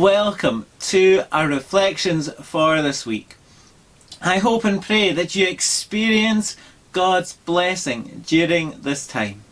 welcome to our reflections for this week. I hope and pray that you experience God's blessing during this time.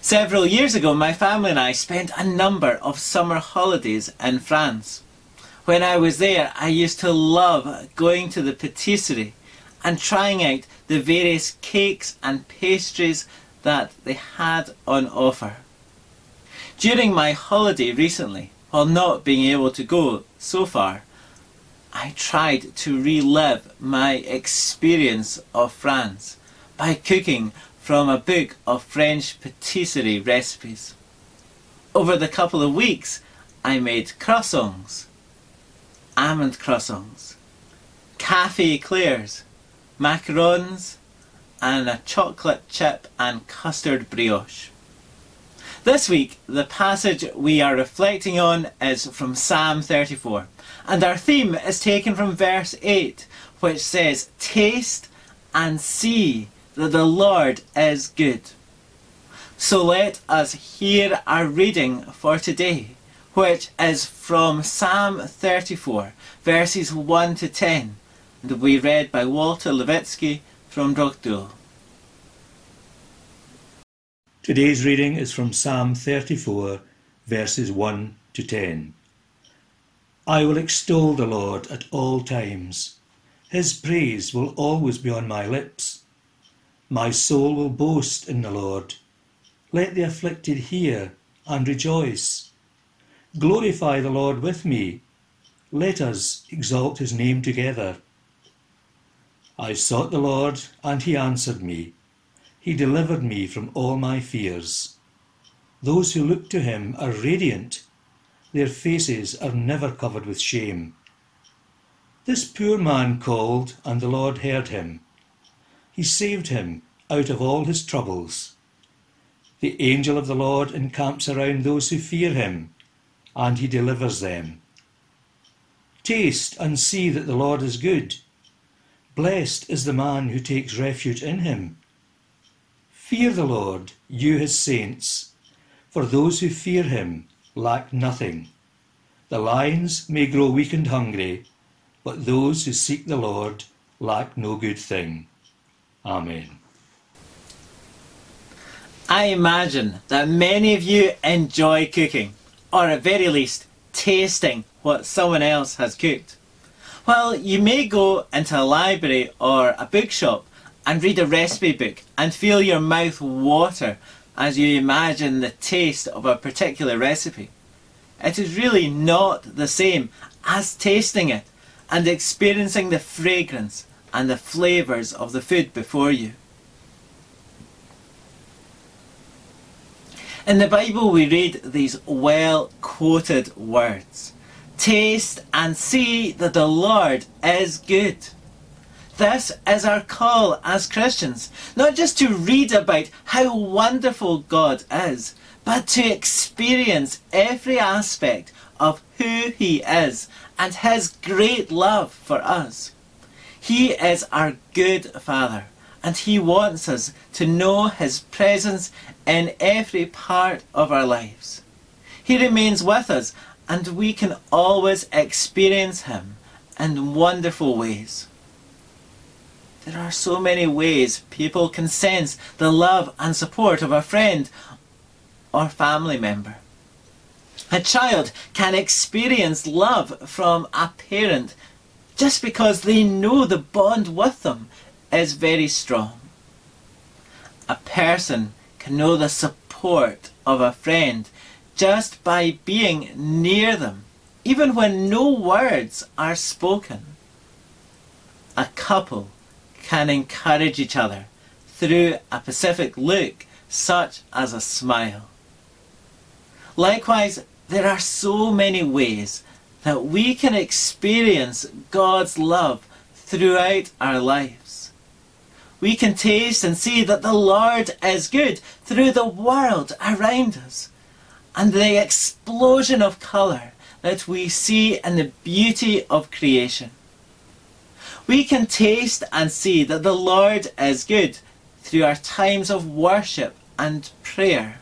Several years ago, my family and I spent a number of summer holidays in France. When I was there, I used to love going to the patisserie and trying out the various cakes and pastries that they had on offer. During my holiday recently, while not being able to go so far, I tried to relive my experience of France by cooking from a book of French patisserie recipes. Over the couple of weeks, I made croissants, almond croissants, cafe eclairs, macarons, and a chocolate chip and custard brioche. This week, the passage we are reflecting on is from Psalm 34, and our theme is taken from verse 8, which says, Taste and see that the Lord is good. So let us hear our reading for today, which is from Psalm 34, verses 1 to 10, and will be read by Walter Levitsky from Drogdul. Today's reading is from Psalm 34, verses 1 to 10. I will extol the Lord at all times. His praise will always be on my lips. My soul will boast in the Lord. Let the afflicted hear and rejoice. Glorify the Lord with me. Let us exalt his name together. I sought the Lord, and he answered me. He delivered me from all my fears. Those who look to him are radiant. Their faces are never covered with shame. This poor man called, and the Lord heard him. He saved him out of all his troubles. The angel of the Lord encamps around those who fear him, and he delivers them. Taste and see that the Lord is good. Blessed is the man who takes refuge in him. Fear the Lord, you his saints, for those who fear him lack nothing. The lions may grow weak and hungry, but those who seek the Lord lack no good thing. Amen. I imagine that many of you enjoy cooking, or at very least, tasting what someone else has cooked. Well, you may go into a library or a bookshop and read a recipe book and feel your mouth water as you imagine the taste of a particular recipe. It is really not the same as tasting it and experiencing the fragrance and the flavours of the food before you. In the Bible, we read these well quoted words Taste and see that the Lord is good. This is our call as Christians, not just to read about how wonderful God is, but to experience every aspect of who He is and His great love for us. He is our good Father, and He wants us to know His presence in every part of our lives. He remains with us, and we can always experience Him in wonderful ways. There are so many ways people can sense the love and support of a friend or family member. A child can experience love from a parent just because they know the bond with them is very strong. A person can know the support of a friend just by being near them, even when no words are spoken. A couple can encourage each other through a pacific look, such as a smile. Likewise, there are so many ways that we can experience God's love throughout our lives. We can taste and see that the Lord is good through the world around us and the explosion of colour that we see in the beauty of creation we can taste and see that the Lord is good through our times of worship and prayer,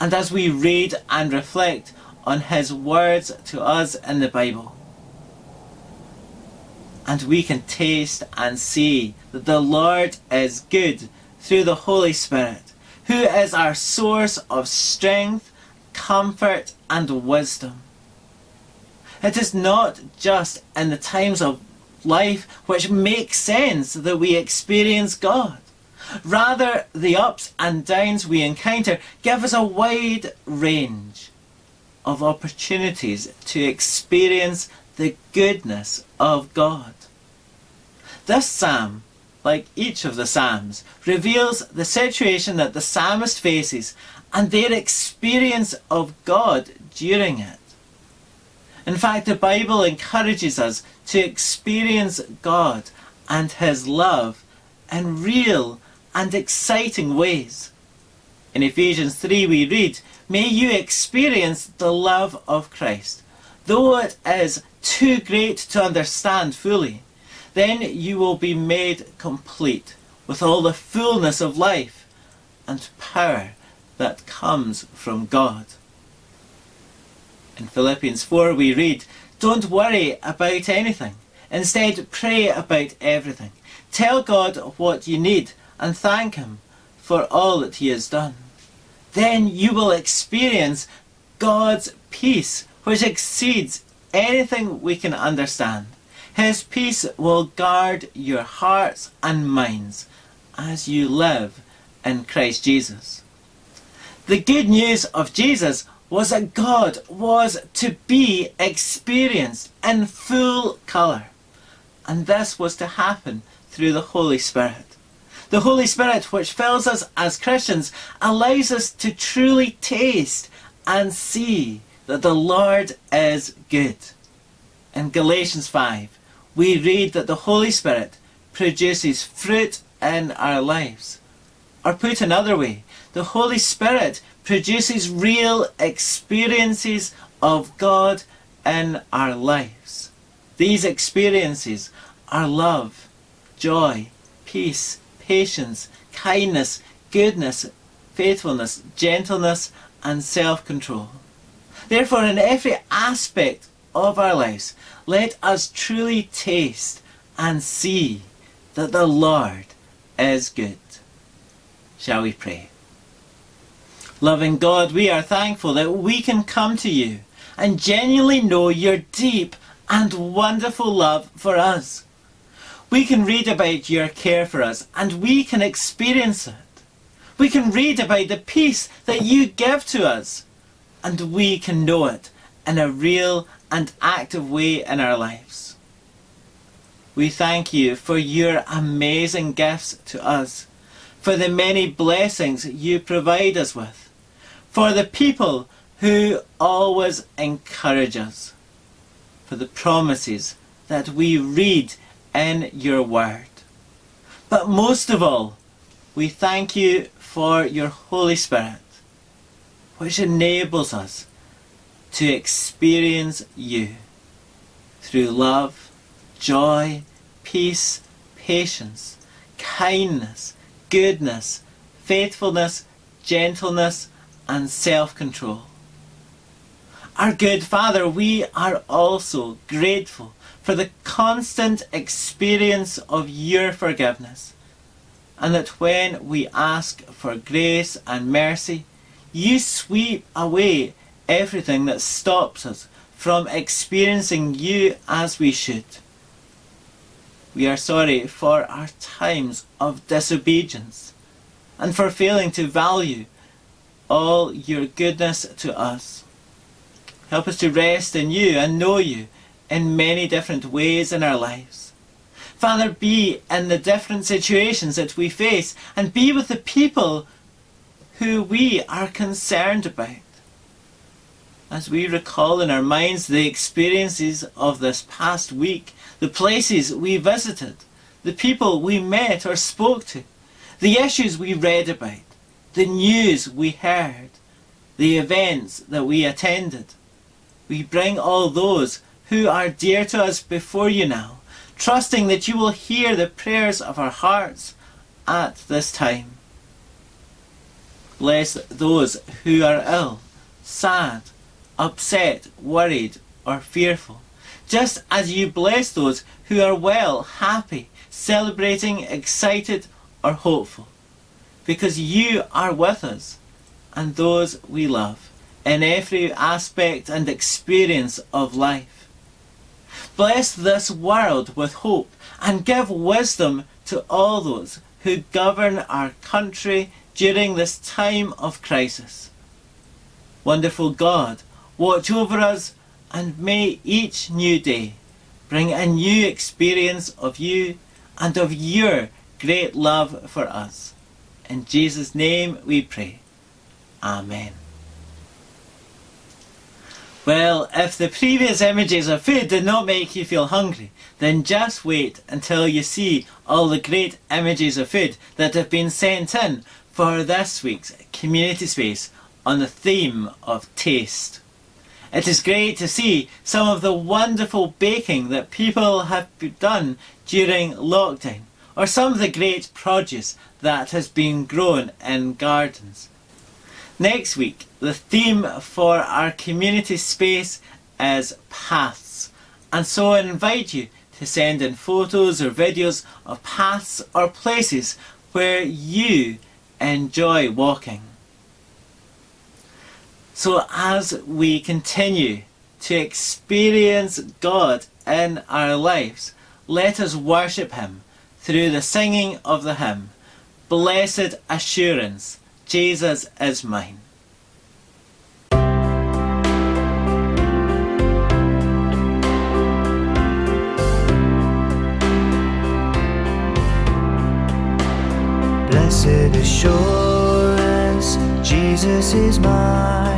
and as we read and reflect on His words to us in the Bible. And we can taste and see that the Lord is good through the Holy Spirit, who is our source of strength, comfort, and wisdom. It is not just in the times of life which makes sense that we experience God. Rather, the ups and downs we encounter give us a wide range of opportunities to experience the goodness of God. This psalm, like each of the psalms, reveals the situation that the psalmist faces and their experience of God during it. In fact, the Bible encourages us to experience God and His love in real and exciting ways. In Ephesians 3 we read, May you experience the love of Christ, though it is too great to understand fully. Then you will be made complete with all the fullness of life and power that comes from God. In Philippians 4 we read, Don't worry about anything. Instead, pray about everything. Tell God what you need and thank Him for all that He has done. Then you will experience God's peace, which exceeds anything we can understand. His peace will guard your hearts and minds as you live in Christ Jesus. The good news of Jesus was that God was to be experienced in full colour. And this was to happen through the Holy Spirit. The Holy Spirit, which fills us as Christians, allows us to truly taste and see that the Lord is good. In Galatians 5, we read that the Holy Spirit produces fruit in our lives. Or put another way, the Holy Spirit produces real experiences of God in our lives. These experiences are love, joy, peace, patience, kindness, goodness, faithfulness, gentleness, and self control. Therefore, in every aspect of our lives, let us truly taste and see that the Lord is good. Shall we pray? Loving God, we are thankful that we can come to you and genuinely know your deep and wonderful love for us. We can read about your care for us and we can experience it. We can read about the peace that you give to us and we can know it in a real and active way in our lives. We thank you for your amazing gifts to us, for the many blessings you provide us with for the people who always encourage us, for the promises that we read in your word. But most of all, we thank you for your Holy Spirit, which enables us to experience you through love, joy, peace, patience, kindness, goodness, faithfulness, gentleness, and self control. Our good Father, we are also grateful for the constant experience of your forgiveness, and that when we ask for grace and mercy, you sweep away everything that stops us from experiencing you as we should. We are sorry for our times of disobedience and for failing to value all your goodness to us. Help us to rest in you and know you in many different ways in our lives. Father, be in the different situations that we face and be with the people who we are concerned about. As we recall in our minds the experiences of this past week, the places we visited, the people we met or spoke to, the issues we read about, the news we heard, the events that we attended. We bring all those who are dear to us before you now, trusting that you will hear the prayers of our hearts at this time. Bless those who are ill, sad, upset, worried, or fearful. Just as you bless those who are well, happy, celebrating, excited, or hopeful. Because you are with us and those we love in every aspect and experience of life. Bless this world with hope and give wisdom to all those who govern our country during this time of crisis. Wonderful God, watch over us and may each new day bring a new experience of you and of your great love for us. In Jesus' name we pray. Amen. Well, if the previous images of food did not make you feel hungry, then just wait until you see all the great images of food that have been sent in for this week's community space on the theme of taste. It is great to see some of the wonderful baking that people have done during lockdown, or some of the great produce that has been grown in gardens. Next week, the theme for our community space is paths, and so I invite you to send in photos or videos of paths or places where you enjoy walking. So, as we continue to experience God in our lives, let us worship Him through the singing of the hymn, Blessed Assurance Jesus is mine. Blessed assurance, Jesus is mine.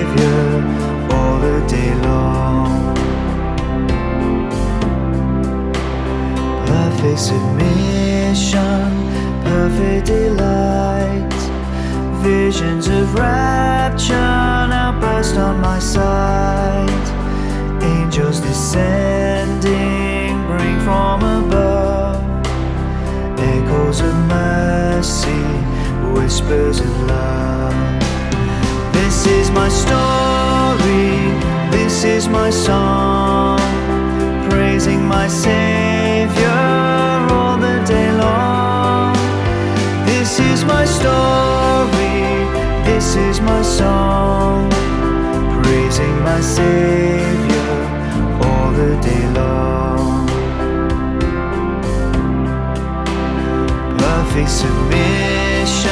submission, perfect delight. Visions of rapture now burst on my sight. Angels descending Submission,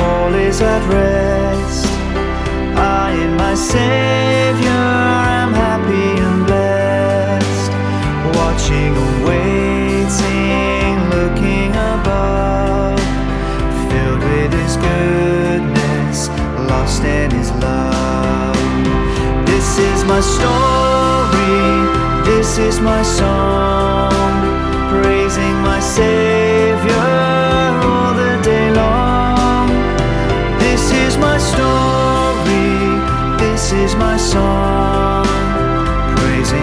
all is at rest. I in my Savior am happy and blessed, watching waiting, looking above, filled with His goodness, lost in His love. This is my story, this is my song, praising my Savior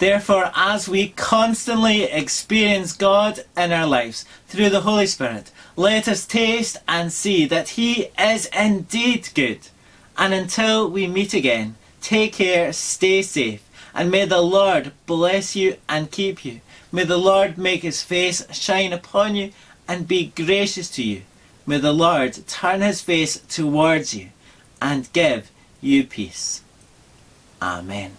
Therefore, as we constantly experience God in our lives through the Holy Spirit, let us taste and see that He is indeed good. And until we meet again, take care, stay safe, and may the Lord bless you and keep you. May the Lord make His face shine upon you and be gracious to you. May the Lord turn His face towards you and give you peace. Amen.